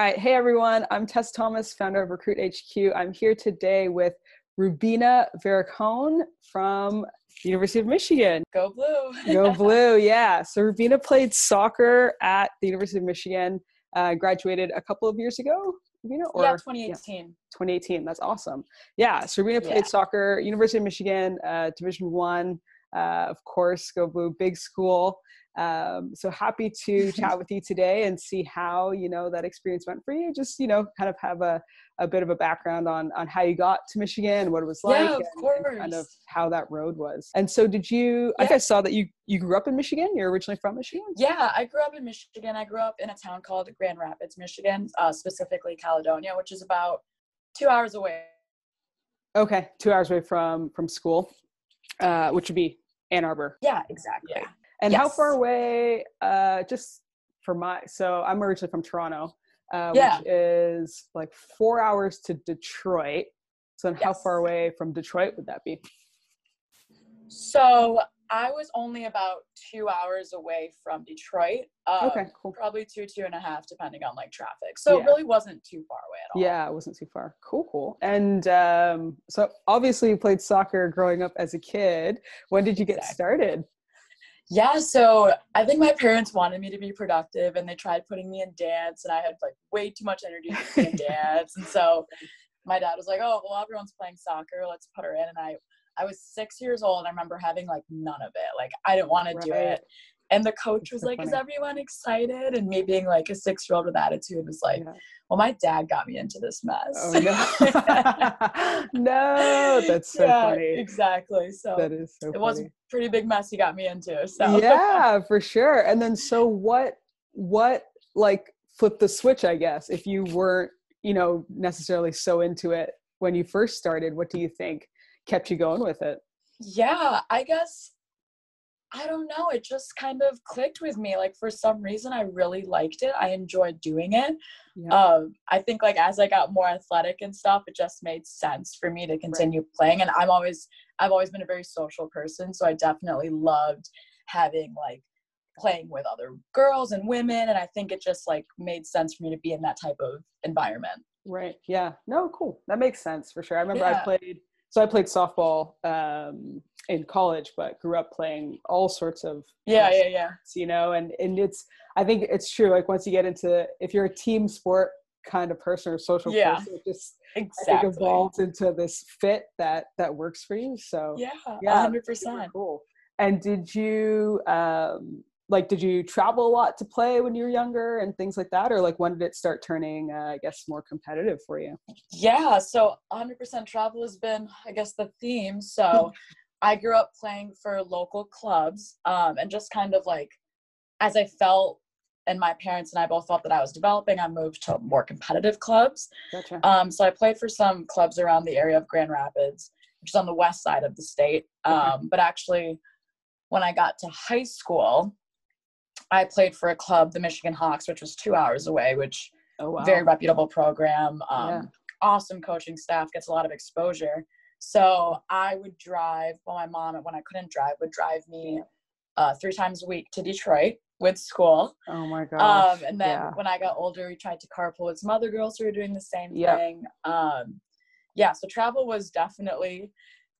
right. Hey, everyone. I'm Tess Thomas, founder of Recruit HQ. I'm here today with Rubina Veerakone from the University of Michigan. Go blue. Go blue, yeah. So Rubina played soccer at the University of Michigan, uh, graduated a couple of years ago. Rubina, or, yeah, 2018. Yeah, 2018. That's awesome. Yeah. So Rubina played yeah. soccer, University of Michigan, uh, Division One. Uh, of course, Go Blue, big school. Um, so happy to chat with you today and see how you know that experience went for you. Just you know, kind of have a, a bit of a background on on how you got to Michigan, and what it was like, yeah, of and, course. and kind of how that road was. And so, did you? Yeah. I guess saw that you you grew up in Michigan. You're originally from Michigan. Yeah, I grew up in Michigan. I grew up in a town called Grand Rapids, Michigan, uh, specifically Caledonia, which is about two hours away. Okay, two hours away from from school, uh, which would be Ann Arbor. Yeah, exactly. Yeah. And yes. how far away? Uh, just for my so I'm originally from Toronto, uh, yeah. which is like four hours to Detroit. So then, yes. how far away from Detroit would that be? So I was only about two hours away from Detroit. Um, okay, cool. Probably two, two and a half, depending on like traffic. So yeah. it really wasn't too far away at all. Yeah, it wasn't too far. Cool, cool. And um, so obviously you played soccer growing up as a kid. When did you get exactly. started? Yeah, so I think my parents wanted me to be productive and they tried putting me in dance and I had like way too much energy to in dance. And so my dad was like, Oh, well everyone's playing soccer, let's put her in and I I was six years old. I remember having like none of it. Like I didn't want to do it. And the coach was so like, funny. Is everyone excited? And me being like a six year old with attitude was like, yeah. Well, my dad got me into this mess. Oh, no. no, that's so yeah, funny. Exactly. So that is so it funny. was a pretty big mess he got me into. So Yeah, for sure. And then so what what like flipped the switch, I guess, if you weren't, you know, necessarily so into it when you first started, what do you think kept you going with it? Yeah, I guess I don't know. It just kind of clicked with me. Like for some reason, I really liked it. I enjoyed doing it. Yeah. Um, I think like as I got more athletic and stuff, it just made sense for me to continue right. playing. And I'm always, I've always been a very social person, so I definitely loved having like playing with other girls and women. And I think it just like made sense for me to be in that type of environment. Right. Yeah. No. Cool. That makes sense for sure. I remember yeah. I played so I played softball um, in college, but grew up playing all sorts of yeah, yeah, yeah. You know, and and it's I think it's true. Like once you get into if you're a team sport kind of person or social yeah, person, it just exactly. evolves into this fit that that works for you. So yeah, yeah, hundred percent. Cool. And did you um, like did you travel a lot to play when you were younger and things like that or like when did it start turning uh, i guess more competitive for you yeah so 100% travel has been i guess the theme so i grew up playing for local clubs um, and just kind of like as i felt and my parents and i both felt that i was developing i moved to more competitive clubs gotcha. um, so i played for some clubs around the area of grand rapids which is on the west side of the state um, but actually when i got to high school I played for a club, the Michigan Hawks, which was two hours away, which oh, wow. very reputable program. Um, yeah. Awesome coaching staff, gets a lot of exposure. So I would drive. Well, my mom, when I couldn't drive, would drive me uh, three times a week to Detroit with school. Oh my gosh. Um, and then yeah. when I got older, we tried to carpool with some other girls who were doing the same yep. thing. Um, yeah, so travel was definitely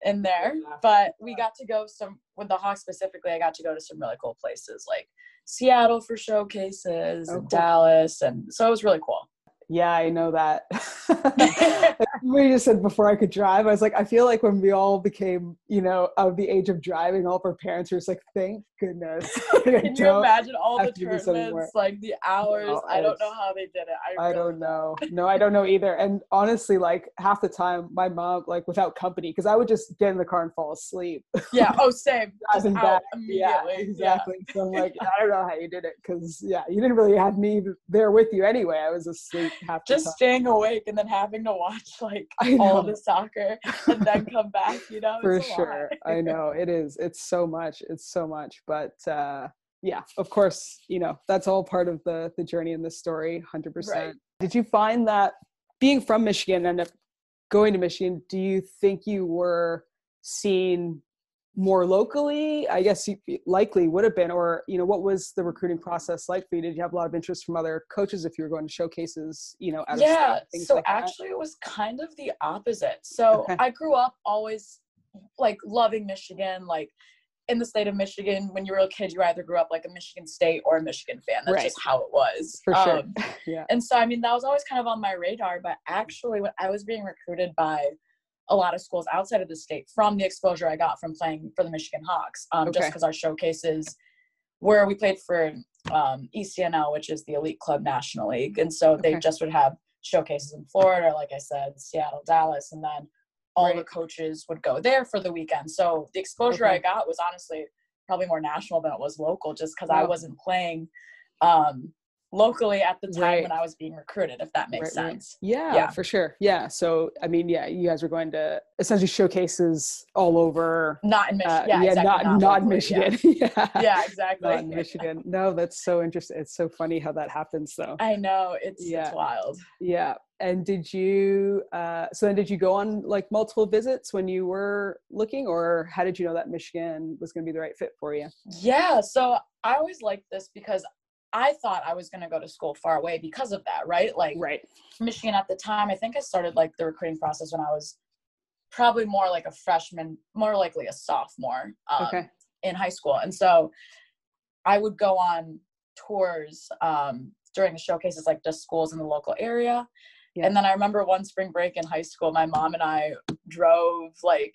in there, but we got to go some with the Hawks specifically. I got to go to some really cool places like Seattle for showcases, oh, cool. Dallas, and so it was really cool. Yeah, I know that. we just said before I could drive, I was like, I feel like when we all became, you know, of the age of driving, all of our parents were just like, thank goodness. Can you imagine all the tournaments, like the hours? No, I don't know how they did it. I, really I don't know. No, I don't know either. And honestly, like half the time, my mom, like without company, because I would just get in the car and fall asleep. Yeah. Oh, same. Just back. Yeah, exactly. Yeah. So I'm like, I don't know how you did it, because yeah, you didn't really have me there with you anyway. I was asleep half just staying awake and then having to watch like all the soccer and then come back you know? For sure. I know. It is. It's so much. It's so much. But uh yeah of course you know that's all part of the the journey in the story 100% right. did you find that being from michigan and going to michigan do you think you were seen more locally i guess you likely would have been or you know what was the recruiting process like for you did you have a lot of interest from other coaches if you were going to showcases you know yeah state, so like actually that? it was kind of the opposite so okay. i grew up always like loving michigan like in the state of michigan when you were a kid you either grew up like a michigan state or a michigan fan that's right. just how it was for sure um, yeah and so i mean that was always kind of on my radar but actually when i was being recruited by a lot of schools outside of the state from the exposure I got from playing for the Michigan Hawks. Um, okay. Just because our showcases where we played for um, ECNL, which is the elite club national league, and so okay. they just would have showcases in Florida, like I said, Seattle, Dallas, and then all right. the coaches would go there for the weekend. So the exposure okay. I got was honestly probably more national than it was local, just because I wasn't playing um, locally at the time right. when I was being recruited, if that makes right, sense. Right. Yeah, yeah, for sure. Yeah. So, I mean, yeah, you guys were going to essentially showcases all over. Not in Michigan. Uh, yeah, yeah exactly. not, not, not Michigan. Yeah. yeah. yeah, exactly. Not in Michigan. No, that's so interesting. It's so funny how that happens, though. I know. It's, yeah. it's wild. Yeah. And did you, uh, so then did you go on like multiple visits when you were looking, or how did you know that Michigan was going to be the right fit for you? Yeah. So I always liked this because I thought I was going to go to school far away because of that, right? Like, right. Michigan at the time, I think I started like the recruiting process when I was probably more like a freshman, more likely a sophomore um, okay. in high school. And so I would go on tours um, during the showcases, like just schools in the local area. Yeah. And then I remember one spring break in high school, my mom and I drove like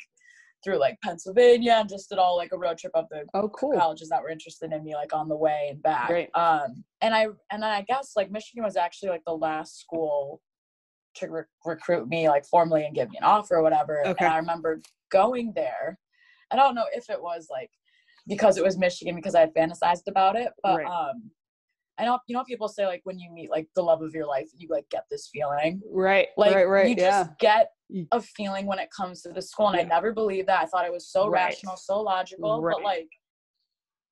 through like Pennsylvania and just did all like a road trip of the oh, cool. colleges that were interested in me like on the way and back. Great. Um, and I and I guess like Michigan was actually like the last school to re- recruit me like formally and give me an offer or whatever. Okay. And I remember going there. I don't know if it was like because it was Michigan because I had fantasized about it, but right. um I know you know people say like when you meet like the love of your life, you like get this feeling. Right. Like right, right, you just get a feeling when it comes to the school. And yeah. I never believed that. I thought it was so right. rational, so logical. Right. But like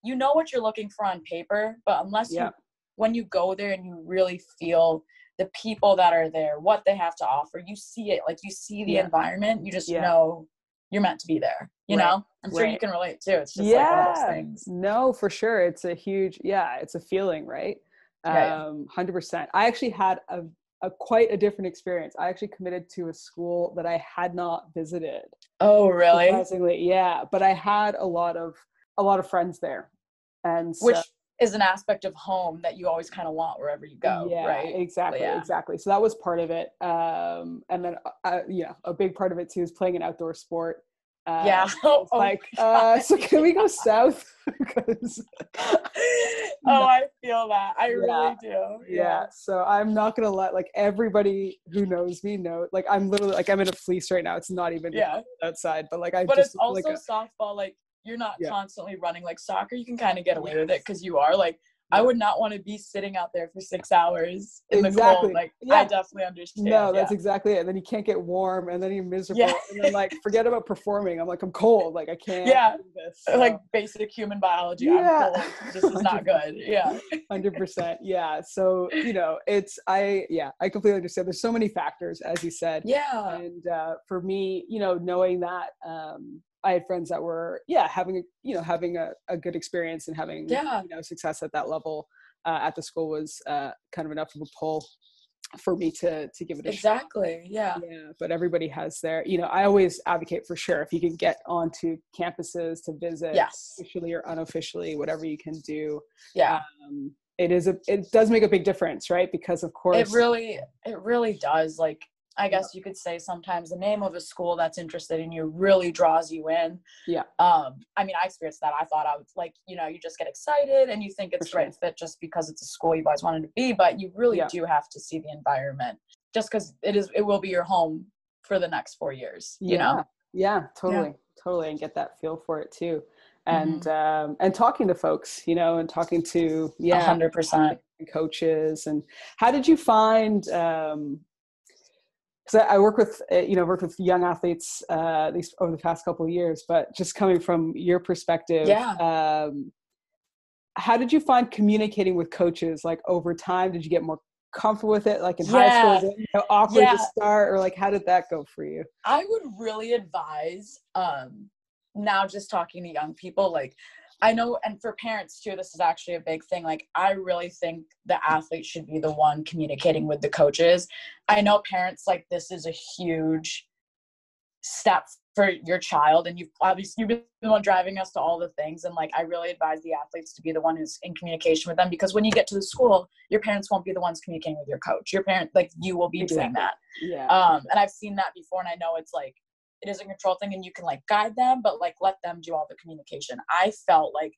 you know what you're looking for on paper, but unless yeah. you when you go there and you really feel the people that are there, what they have to offer, you see it. Like you see the yeah. environment, you just know you're meant to be there. You right. know? I'm sure you can relate too. It's just yeah. like one of those things. No, for sure. It's a huge yeah, it's a feeling, right? Um, hundred percent. I actually had a a quite a different experience. I actually committed to a school that I had not visited. Oh, really? Surprisingly, yeah. But I had a lot of a lot of friends there, and so, which is an aspect of home that you always kind of want wherever you go. Yeah, right. Exactly. Yeah. Exactly. So that was part of it. Um, and then, uh, uh yeah, a big part of it too is playing an outdoor sport. Uh, yeah. Oh, like, uh, so can we go south? because oh, I feel that. I yeah, really do. Yeah. yeah. So I'm not gonna let like everybody who knows me know. Like I'm literally like I'm in a fleece right now. It's not even yeah outside, but like I. But just, it's also like a, softball. Like you're not yeah. constantly running like soccer. You can kind of get away with it because you are like I would not want to be sitting out there for six hours in exactly. the cold. Like yeah. I definitely understand. No, that's yeah. exactly it. And then you can't get warm, and then you're miserable, yeah. and then like forget about performing. I'm like I'm cold. Like I can't. Yeah. This, so. Like basic human biology. Yeah. I'm cold. This is not good. Yeah. Hundred percent. Yeah. So you know, it's I yeah I completely understand. There's so many factors, as you said. Yeah. And uh, for me, you know, knowing that. um I had friends that were yeah having a you know having a, a good experience and having yeah. you know success at that level uh, at the school was uh, kind of enough of a pull for me to to give it a exactly shot. yeah yeah but everybody has their you know i always advocate for sure if you can get onto campuses to visit yes officially or unofficially whatever you can do yeah um, it is a it does make a big difference right because of course it really it really does like I guess you could say sometimes the name of a school that's interested in you really draws you in. Yeah. Um, I mean, I experienced that. I thought I was like, you know, you just get excited and you think it's sure. right fit just because it's a school you've always wanted to be, but you really yeah. do have to see the environment just because it is, it will be your home for the next four years, you yeah. know? Yeah, totally. Yeah. Totally. And get that feel for it too. And, mm-hmm. um, and talking to folks, you know, and talking to, yeah, hundred percent coaches and how did you find, um, because I, work with uh, you know work with young athletes uh, at least over the past couple of years, but just coming from your perspective, yeah. Um, how did you find communicating with coaches like over time? Did you get more comfortable with it, like in yeah. high school? It, you know, awkward yeah. to start, or like how did that go for you? I would really advise um, now just talking to young people, like I know, and for parents too, this is actually a big thing. Like, I really think the athlete should be the one communicating with the coaches. I know parents like this is a huge step for your child, and you've obviously you've been the one driving us to all the things. And like, I really advise the athletes to be the one who's in communication with them because when you get to the school, your parents won't be the ones communicating with your coach. Your parent, like, you will be exactly. doing that. Yeah. Um, and I've seen that before, and I know it's like it is a control thing and you can like guide them but like let them do all the communication i felt like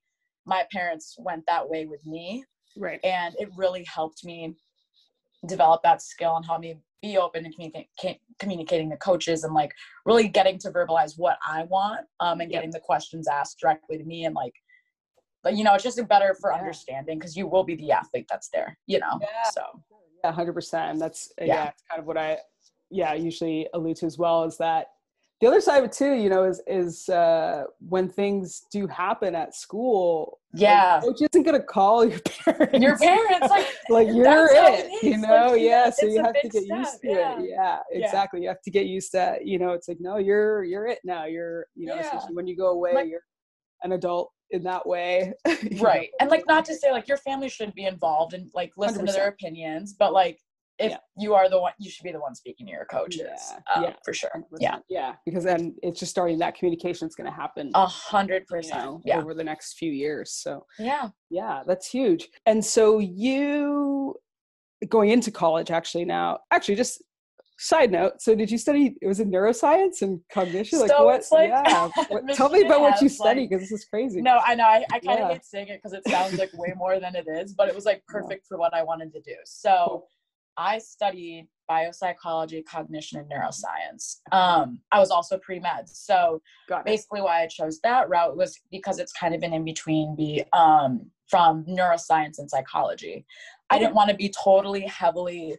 my parents went that way with me right and it really helped me develop that skill and help me be open and communicate, communicating the coaches and like really getting to verbalize what i want um and getting yep. the questions asked directly to me and like but you know it's just better for yeah. understanding because you will be the athlete that's there you know yeah. so yeah 100% that's yeah. yeah it's kind of what i yeah usually allude to as well is that the other side of it too, you know, is is uh, when things do happen at school. Yeah, like, coach isn't gonna call your parents. Your parents, like, like you're it, it you know. Like, yeah, so you have to get step. used to yeah. it. Yeah, exactly. Yeah. You have to get used to, you know, it's like no, you're you're it now. You're, you know, yeah. when you go away, like, you're an adult in that way. right, know? and like not to say like your family shouldn't be involved and like listen 100%. to their opinions, but like if yeah. you are the one you should be the one speaking to your coaches yeah, um, yeah. for sure. 100%. yeah. yeah. Because then it's just starting that communication is going to happen a hundred percent. over the next few years. So yeah. yeah that's huge. And so you going into college actually now actually just side note so did you study it was in neuroscience and cognition? Like so what like, yeah what, tell me about what you study because like, this is crazy. No i know i, I kind of hate saying it because it sounds like way more than it is but it was like perfect for what i wanted to do. So I studied biopsychology, cognition, and neuroscience. Um, I was also pre med. So basically, why I chose that route was because it's kind of an in between the um, from neuroscience and psychology. I didn't want to be totally heavily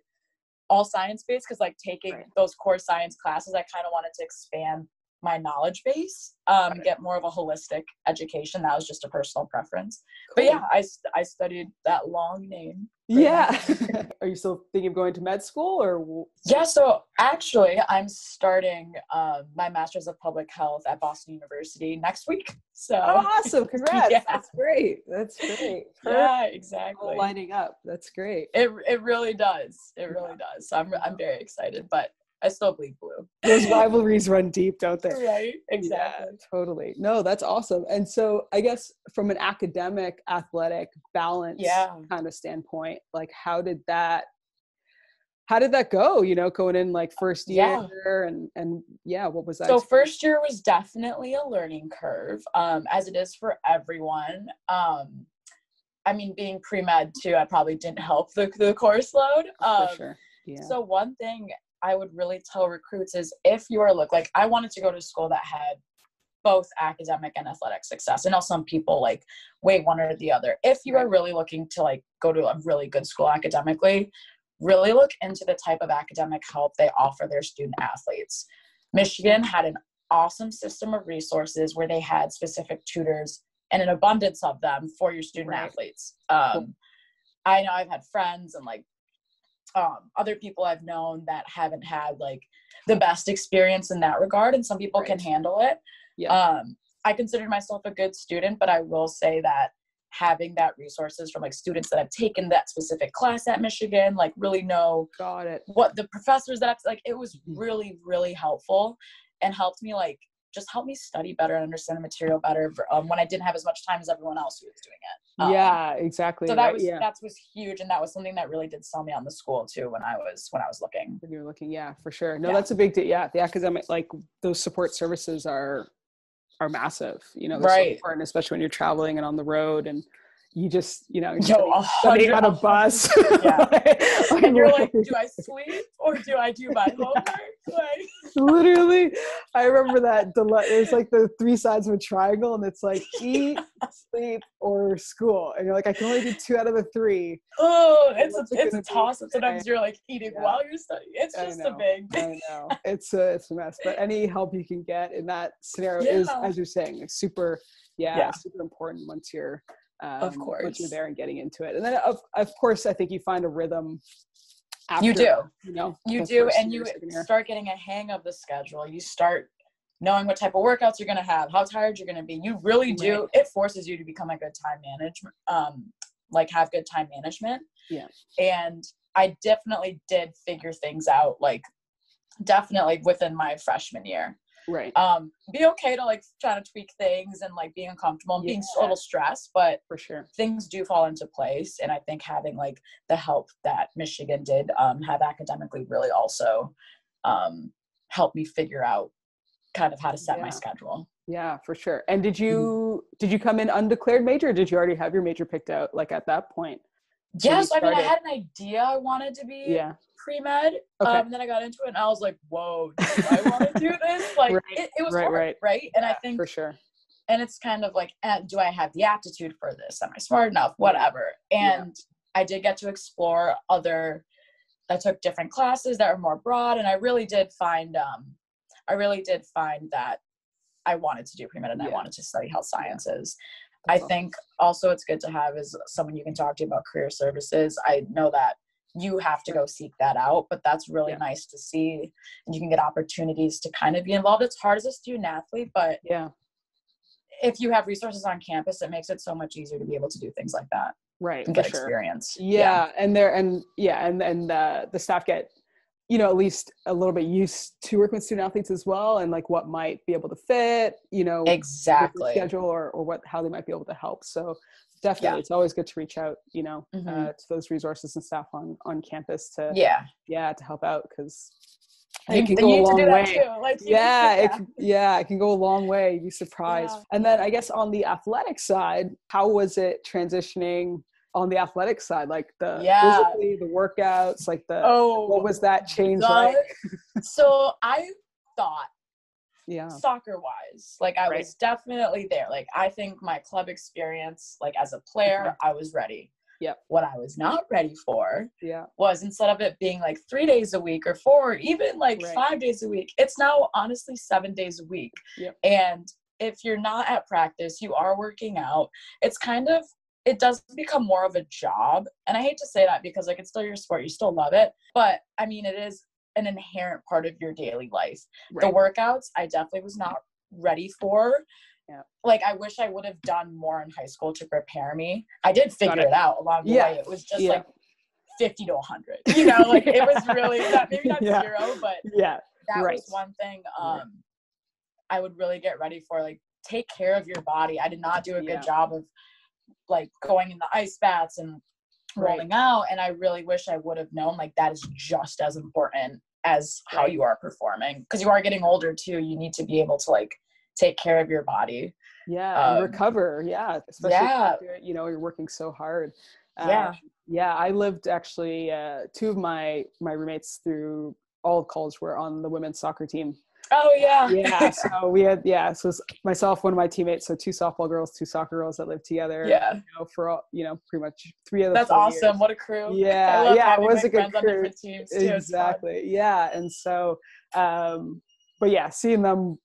all science based because, like, taking right. those core science classes, I kind of wanted to expand my knowledge base, um, right. get more of a holistic education. That was just a personal preference. Cool. But yeah, I, I studied that long name yeah. Are you still thinking of going to med school or? Yeah, so actually, I'm starting um, my master's of public health at Boston University next week. So oh, awesome! Congrats. yeah. That's great. That's great. yeah, exactly. All lining up. That's great. It it really does. It really yeah. does. So I'm I'm very excited, but I still bleed blue. Those rivalries run deep, don't they? Right. Exactly. Yeah, totally. No, that's awesome. And so I guess from an academic, athletic balance yeah. kind of standpoint, like how did that how did that go? You know, going in like first year yeah. and and yeah, what was that? So first year was definitely a learning curve, um, as it is for everyone. Um, I mean, being pre med too, I probably didn't help the the course load. Um, for sure. Yeah. So one thing I would really tell recruits is if you are look like I wanted to go to school that had both academic and athletic success. I know some people like weigh one or the other. If you are really looking to like go to a really good school academically, really look into the type of academic help they offer their student athletes. Michigan had an awesome system of resources where they had specific tutors and an abundance of them for your student right. athletes. Um, I know I've had friends and like um, other people I've known that haven't had like the best experience in that regard, and some people right. can handle it. Yeah. Um, I consider myself a good student, but I will say that having that resources from like students that have taken that specific class at Michigan, like really know got it what the professors that I've, like it was mm. really really helpful and helped me like just help me study better and understand the material better um, when I didn't have as much time as everyone else who was doing it. Um, yeah, exactly. So that right? was yeah. that was huge, and that was something that really did sell me on the school too when I was when I was looking. When you were looking, yeah, for sure. No, yeah. that's a big deal. Yeah, the academic like those support services are are massive. You know, right. So important, especially when you're traveling and on the road and you just you know Yo, studying on a bus. Yeah. and you're like do i sleep or do i do my homework? Like literally i remember that it's like the three sides of a triangle and it's like eat sleep or school. And you're like i can only do two out of the three. Oh it's a, it's a toss up sometimes you're like eating yeah. while you're studying. It's just a big i know. It's a it's a mess but any help you can get in that scenario yeah. is as you're saying super yeah, yeah. super important once you're um, of course once you're there and getting into it and then of, of course i think you find a rhythm after, you do you know you do and you start getting a hang of the schedule you start knowing what type of workouts you're going to have, how tired you're going to be. You really do. Right. It forces you to become a good time management, um, like have good time management. Yeah. And I definitely did figure things out, like definitely within my freshman year. Right. Um, be okay to like try to tweak things and like being uncomfortable and yeah. being a little stressed, but for sure things do fall into place. And I think having like the help that Michigan did um, have academically really also um, helped me figure out kind of how to set yeah. my schedule. Yeah, for sure. And did you mm-hmm. did you come in undeclared major? did you already have your major picked out like at that point? Yes, I mean I had an idea I wanted to be yeah. pre med. Okay. Um, and then I got into it and I was like, whoa, do I want to do this? Like right. it, it, was right, hard, right. right? And yeah, I think for sure. And it's kind of like, eh, do I have the aptitude for this? Am I smart enough? Whatever. And yeah. I did get to explore other I took different classes that were more broad and I really did find um I really did find that I wanted to do pre med and. I wanted to study health sciences. I think also it's good to have is someone you can talk to about career services. I know that you have to go seek that out, but that's really yeah. nice to see. And you can get opportunities to kind of be involved. It's hard as a student athlete, but yeah, if you have resources on campus, it makes it so much easier to be able to do things like that. Right. And get sure. experience. Yeah, yeah. And there and yeah, and and uh, the staff get you know at least a little bit used to working with student athletes as well and like what might be able to fit you know exactly schedule or, or what how they might be able to help so definitely yeah. it's always good to reach out you know mm-hmm. uh, to those resources and staff on on campus to yeah yeah to help out because it can go a long way. Like, yeah, it can, yeah, it can go a long way. You'd be surprised. Yeah. And then I guess on the athletic side, how was it transitioning on the athletic side like the yeah. physically the workouts like the oh what was that change the, like? So i thought yeah. soccer wise like i right. was definitely there. Like i think my club experience like as a player mm-hmm. i was ready. Yeah what i was not ready for yeah. was instead of it being like three days a week or four or even like right. five days a week it's now honestly seven days a week. Yeah and if you're not at practice you are working out. It's kind of it does become more of a job. And I hate to say that because like it's still your sport, you still love it. But I mean it is an inherent part of your daily life. Right. The workouts I definitely was not ready for. Yeah. Like I wish I would have done more in high school to prepare me. I did figure it. it. out along the yeah. way. It was just yeah. like 50 to 100. You know, like it was really not maybe not zero, but yeah. That right. was one thing um I would really get ready for like take care of your body. I did not do a good job of like going in the ice baths and rolling right. out and i really wish i would have known like that is just as important as how right. you are performing. Because you are getting older too. You need to be able to like take care of your body. Yeah um, recover. Yeah especially yeah. you know you're working so hard. Uh, yeah. yeah i lived actually uh, two of my my roommates through all of college were on the women's soccer team Oh yeah. yeah. So we had yeah. So myself, one of my teammates, so two softball girls, two soccer girls that lived together. Yeah. You know, for all you know, pretty much three of the. That's awesome. Years. What a crew. Yeah. yeah. It was a good crew. Exactly. Yeah. And so, um, but yeah, seeing them.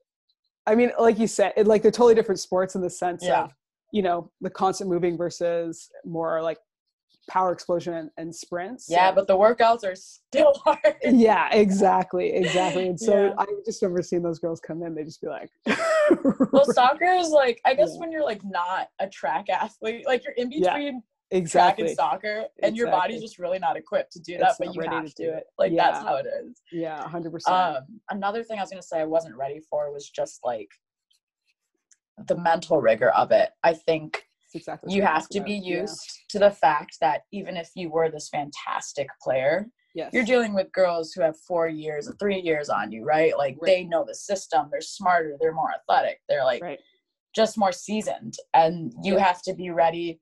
I mean, like you said, it, like they're totally different sports in the sense yeah. of you know the constant moving versus more like power explosion and, and sprints. Yeah, so. but the workouts are still hard. yeah, exactly, exactly. And so yeah. I just remember seeing those girls come in, they just be like. well, soccer is like I guess yeah. when you're like not a track athlete, like you're in between. Exactly. Track and soccer, and exactly. your body's just really not equipped to do that, it's but you have to do it. Like that's how it is. Yeah, hundred percent. Um, another thing I was gonna say I wasn't ready for was just like the mental rigor of it. I think exactly you have to about. be used yeah. to the fact that even if you were this fantastic player yes. you're dealing with girls who have four years or three years on you right like right. they know the system they're smarter they're more athletic they're like right. just more seasoned and you yeah. have to be ready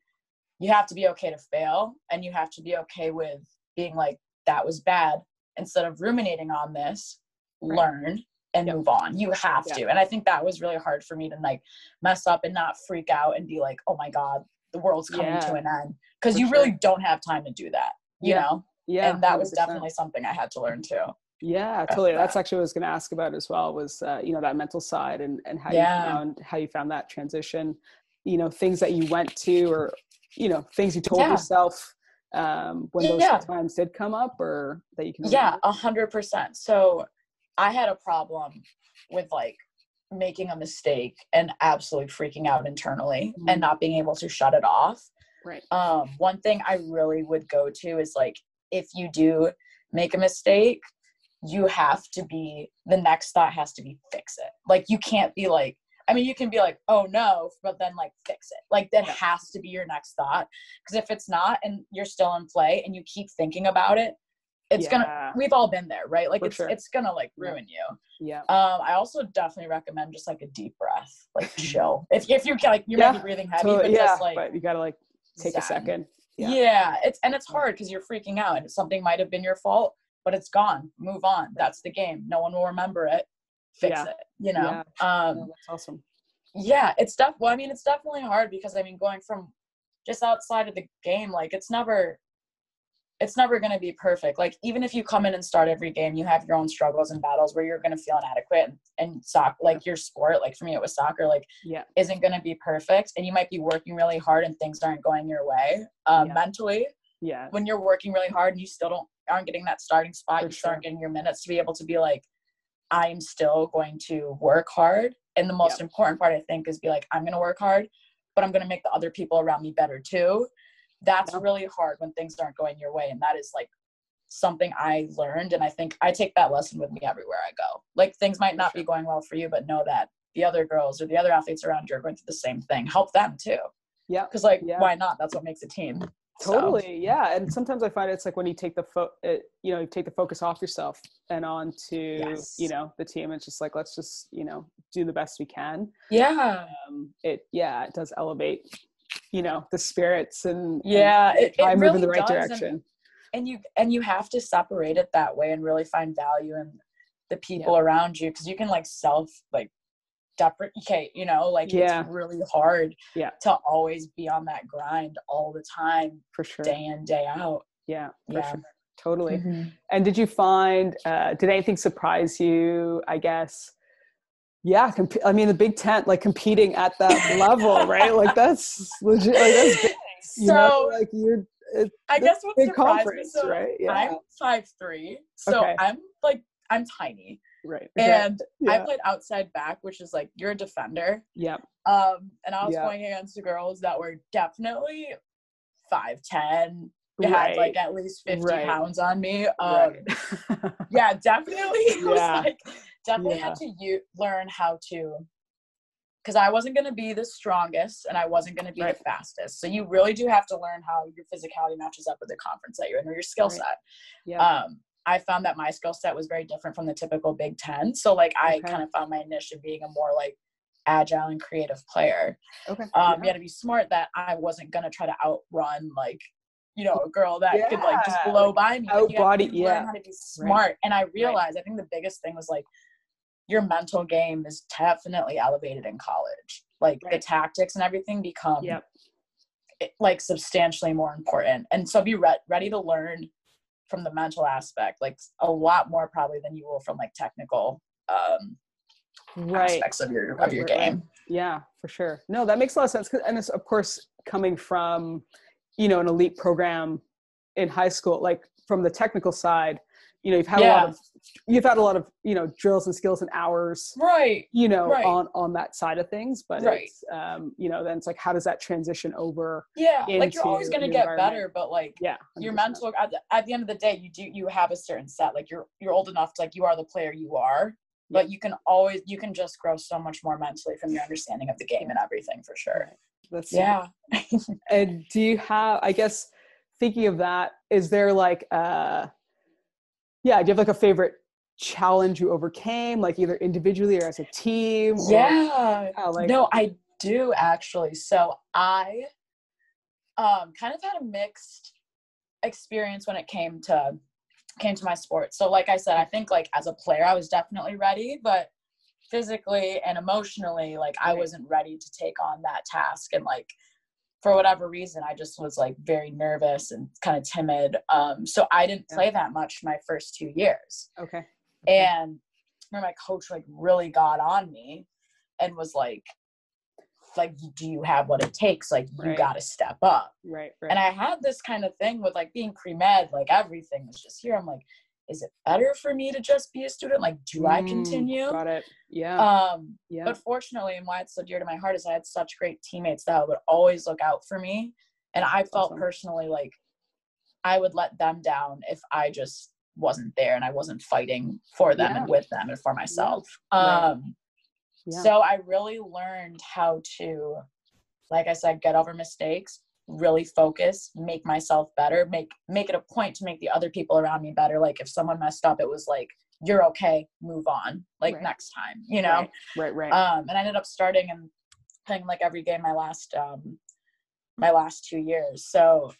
you have to be okay to fail and you have to be okay with being like that was bad instead of ruminating on this right. learn and yep. move on. You have to. And I think that was really hard for me to like mess up and not freak out and be like, oh my God, the world's coming yeah. to an end. Because you sure. really don't have time to do that, you yeah. know? Yeah. And that 100%. was definitely something I had to learn too. Yeah, totally. That's actually what I was going to ask about as well was, uh, you know, that mental side and, and how yeah. you found, how you found that transition, you know, things that you went to or, you know, things you told yourself um, when those times did come up or that you can. Yeah, a hundred percent. So I had a problem with like making a mistake and absolutely freaking out internally Mhm. and not being able to shut it off. Right. Um, one thing I really would go to is like if you do make a mistake, you have to be the next thought has to be fix it. Like you can't be like I mean you can be like, oh no, but then like fix it. Like that Yeah. has to be your next thought. Because if it's not and you're still in play and you keep thinking about it, it's gonna we've all been there, right? Like For it's sure. it's gonna like Yeah. ruin you. Yeah. Um, I also definitely recommend just like a deep breath, like chill. If if you like you might Yeah, be breathing heavy, Totally- but yeah, just like but you gotta like take a second. Yeah. Yeah. it's and it's hard because you're freaking out and something might have been your fault, but it's gone. Move on. That's the game. No one will remember it. Fix Yeah. it. You know. Um, that's awesome. yeah, it's def. Well, I mean, it's definitely hard because I mean, going from just outside of the game, like it's never. It's never going to be perfect. Like even if you come in and start every game, you have your own struggles and battles where you're going to feel inadequate. And, and soccer, like your sport, like for me it was soccer, like Yeah. isn't going to be perfect, and you might be working really hard and things aren't going your way um, Yeah. mentally. Yeah. When you're working really hard and you still don't aren't getting that starting spot, For you still aren't getting your minutes to be able to be like, I'm still going to work hard. And the most important part, I think, is be like, I'm going to work hard, but I'm going to make the other people around me better too. That's Yeah. really hard when things aren't going your way. And that is like something I learned. And I think I take that lesson with me everywhere I go. Like things might not sure. be going well for you, but know that the other girls or the other athletes around you are going through the same thing. Help them too. Yeah. Because, like, Yeah. why not? That's what makes a team. So, Totally. Yeah. And sometimes I find it's like when you take the fo- it, you know, you take the focus off yourself and onto, Yes. you know, the team. It's just like, let's just, you know, do the best we can. yeah. Um, it, yeah, it does elevate, you know, the spirits and, and Yeah. It, it and move really in the right does. And- direction. and you and you have to separate it that way and really find value in the people around you because you can like self like deprecate you know like Yeah. it's really hard Yeah. to always be on that grind all the time For sure. day in day out Yeah. Yeah. sure. Totally. Mhm. And did you find, uh, did anything surprise you, I guess? Yeah, comp- I mean, the Big Ten, like competing at that level, right? Like that's legit. Like that's big, you so know, like you're it, i guess what big surprised me so right? Yeah, i'm five three so Okay. i'm like i'm tiny right. and i played outside back which is like you're a defender yeah, Um, and I was Yeah. playing against the girls that were definitely five ten. Had right, like at least fifty Right. pounds on me. Um, right. yeah, definitely. It was like definitely had to u- learn how to, because I wasn't gonna be the strongest and I wasn't gonna be Right. the fastest. So you really do have to learn how your physicality matches up with the conference that you're in or your skill Right. set. yeah, Um, I found that my skill set was very different from the typical Big Ten. So like I Okay. kind of found my niche in being a more like agile and creative player. okay. Um, you yeah. had to be smart that I wasn't gonna try to outrun like, you know, a girl that could like just blow by me. Like, you to outbody- learn how to be smart. And I realized I think the biggest thing was like your mental game is definitely elevated in college. Like the tactics and everything become Yep. it- like substantially more important. And so be re- ready to learn from the mental aspect, like a lot more probably than you will from like technical um, right. aspects of your Right, of your right, right. game. Yeah, for sure. No, that makes a lot of sense. And it's of course coming from, you know, an elite program in high school, like from the technical side, you know, you've had a lot of, you've had a lot of, you know, drills and skills and hours, Right. you know, Right. on on that side of things. But Right. it's, um, you know, then it's like, how does that transition over? Yeah. Like you're always gonna get better, but like Yeah, your 100%. mental at the, at the end of the day you do you have a certain set like you're you're old enough to like you are the player you are but you can always you can just grow so much more mentally from your understanding of the game and everything for sure That's yeah And do you have, I guess, thinking of that, is there like, uh, yeah, do you have like a favorite challenge you overcame, like either individually or as a team? or- yeah. like, no i do actually. So i um kind of had a mixed experience when it came to came to my sport so like i said i think like as a player i was definitely ready but physically and emotionally like i wasn't ready to take on that task and like for whatever reason i just was like very nervous and kind of timid um so i didn't play that much my first two years okay. and I remember my coach like really got on me and was like like do you have what it takes like you Right. got to step up Right, right. and i had this kind of thing with like being pre-med like everything was just here i'm like is it better for me to just be a student? Like, do I Mm, continue? Got it. Yeah. Um, yeah. but fortunately, and why it's so dear to my heart is I had such great teammates that would always look out for me. And I felt awesome. personally like I would let them down if I just wasn't there and I wasn't fighting for them Yeah. and with them and for myself. Um, yeah. so I really learned how to, like I said, get over mistakes, really focus, make myself better, make make it a point to make the other people around me better. Like if someone messed up, it was like, you're okay, move on. Like Right. next time, you know? Right. Right. Right. Um, and I ended up starting and playing like every game my last um my last two years. So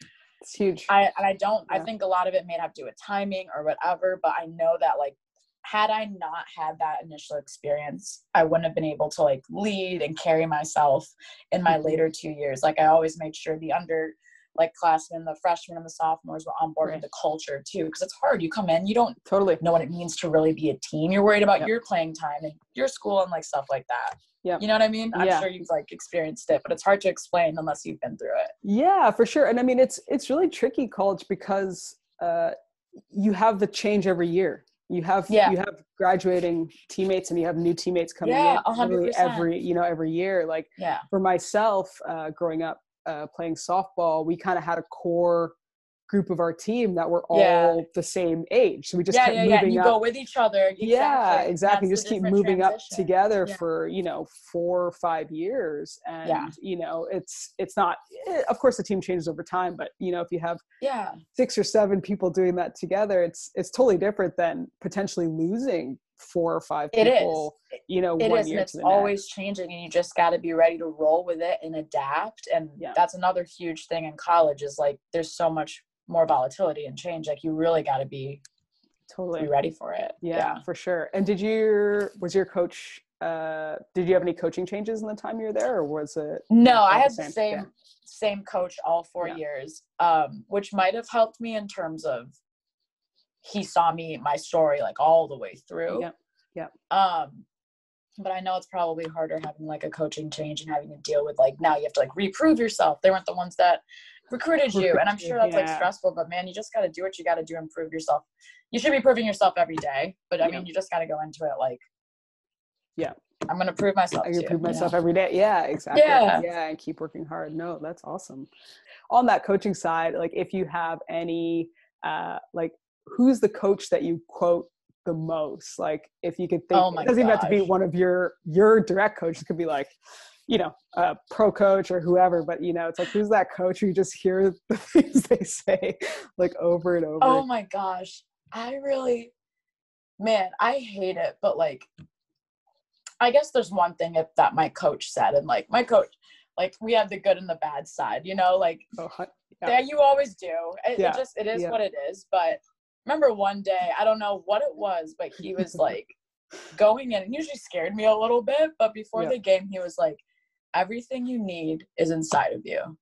it's huge. I and I don't I think a lot of it may have to do with timing or whatever, but I know that like had I not had that initial experience, I wouldn't have been able to like lead and carry myself in my Mhm. later two years. Like I always made sure the under like classmen, the freshmen and the sophomores were on board Right. with the culture too. Because it's hard. You come in, you don't totally. know what it means to really be a team. You're worried about Yep. your playing time and your school and like stuff like that. Yeah. You know what I mean? I'm Yeah. sure you've like experienced it, but it's hard to explain unless you've been through it. Yeah, for sure. And I mean, it's it's really tricky college because uh, you have the change every year. You have Yeah. you have graduating teammates and you have new teammates coming Yeah, in literally 100%. every you know every year. Like Yeah. for myself, uh, growing up uh, playing softball, we kind of had a core group of our team that were all Yeah. the same age. So we just yeah, kept yeah, yeah. moving And you up. go with each other. yeah, exactly. That's Just keep moving up together Yeah. for you know four or five years, and Yeah. you know it's it's not. eh, Of course, the team changes over time, but you know if you have Yeah. six or seven people doing that together, it's it's totally different than potentially losing four or five It is. people. You know, It one is, and it's always next. changing, and you just got to be ready to roll with it and adapt. And Yeah. that's another huge thing in college is like there's so much more volatility and change. Like you really got to be Totally. be ready for it. yeah, for sure. And did you was your coach? Uh, did you have any coaching changes in the time you were there, or was it? No, I had the same Yeah. same coach all four Yeah. years, um, which might have helped me in terms of he saw me my story like all the way through. Yep, yep. Um, but I know it's probably harder having like a coaching change and having to deal with like now you have to like reprove yourself. They weren't the ones that recruited you, and I'm sure that's like stressful. But man, you just got to do what you got to do and prove yourself. You should be proving yourself every day, but I Yeah. mean, you just got to go into it like, Yeah. I'm gonna prove myself. I can prove myself every day. Yeah, exactly. Yeah. yeah, and keep working hard. No, that's awesome. On that coaching side, like if you have any, uh, like who's the coach that you quote the most? Like if you could think, Oh it doesn't even have to be one of your your direct coaches. Could be like, you know, a pro coach or whoever. But you know, it's like who's that coach? who You just hear the things they say like over and over. Oh my gosh. I really, man, I hate it. But like, I guess there's one thing if, that my coach said, and like my coach, like we have the good and the bad side, you know, like Oh, Yeah. that you always do. It, Yeah. it just, it is Yeah. what it is. But remember one day, I don't know what it was, but he was like going in and usually scared me a little bit. But before the game, he was like, everything you need is inside of you.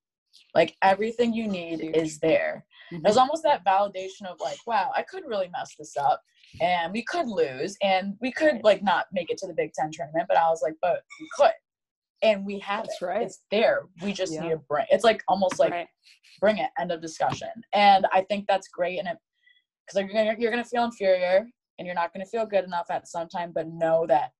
Like everything you need is there Mhm. there's almost that validation of like wow i could really mess this up and we could lose and we could like not make it to the big ten tournament but i was like but we could and we have That's it right. it's there we just Yeah. need to bring it's like almost like Right. bring it end of discussion and i think that's great and it because you're gonna, you're gonna feel inferior and you're not gonna feel good enough at some time but know that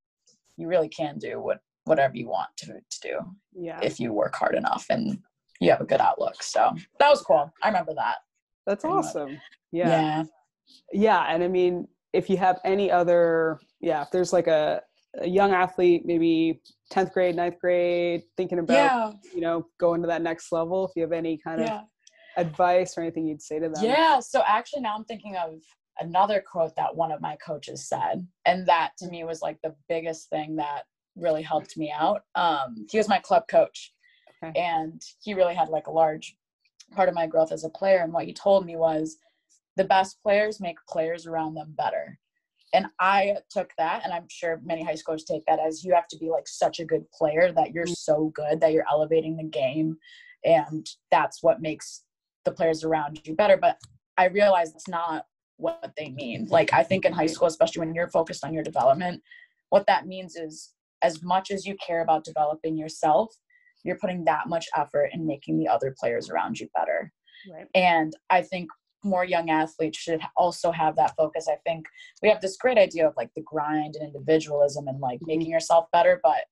you really can do what whatever you want to, to do yeah. if you work hard enough and you have a good outlook so that was cool i remember that That's much. awesome. yeah. yeah. yeah and i mean if you have any other yeah if there's like a, a young athlete maybe 10th grade 9th grade thinking about yeah you know going to that next level if you have any kind yeah of advice or anything you'd say to them Yeah. So actually, now I'm thinking of another quote that one of my coaches said, and that to me was like the biggest thing that really helped me out. Um, he was my club coach, Okay. and he really had like a large part of my growth as a player. And what he told me was, the best players make players around them better. And I took that, and I'm sure many high schoolers take that as you have to be like such a good player that you're so good that you're elevating the game, and that's what makes the players around you better. But I realize it's not what they mean. Like I think in high school, especially when you're focused on your development, what that means is as much as you care about developing yourself, you're putting that much effort in making the other players around you better. right And I think more young athletes should also have that focus. I think we have this great idea of like the grind and individualism and like mm-hmm. making yourself better, but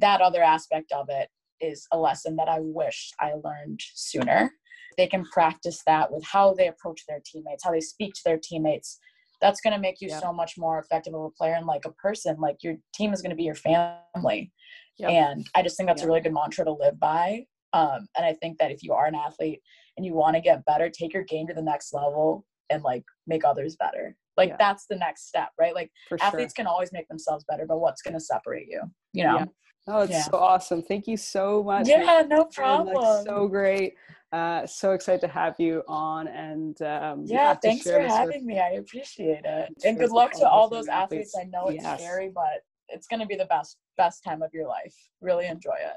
that other aspect of it is a lesson that I wish I learned sooner. They can practice that with how they approach their teammates, how they speak to their teammates. That's going to make you yep. so much more effective of a player and like a person. Like your team is going to be your family. Yep. And I just think that's yep. a really good mantra to live by. Um, and I think that if you are an athlete and you want to get better, take your game to the next level and like make others better. Like yeah. that's the next step, right? Like For athletes sure. can always make themselves better, but what's going to separate you? You know? Yeah. Oh, it's yeah. so awesome. Thank you so much. Yeah, no problem. So great. Uh, so excited to have you on and um, yeah, yeah thanks for having me. I appreciate it. And good luck to all those athletes. athletes. I know it's yes. scary, but it's going to be the best best time of your life. Really enjoy it.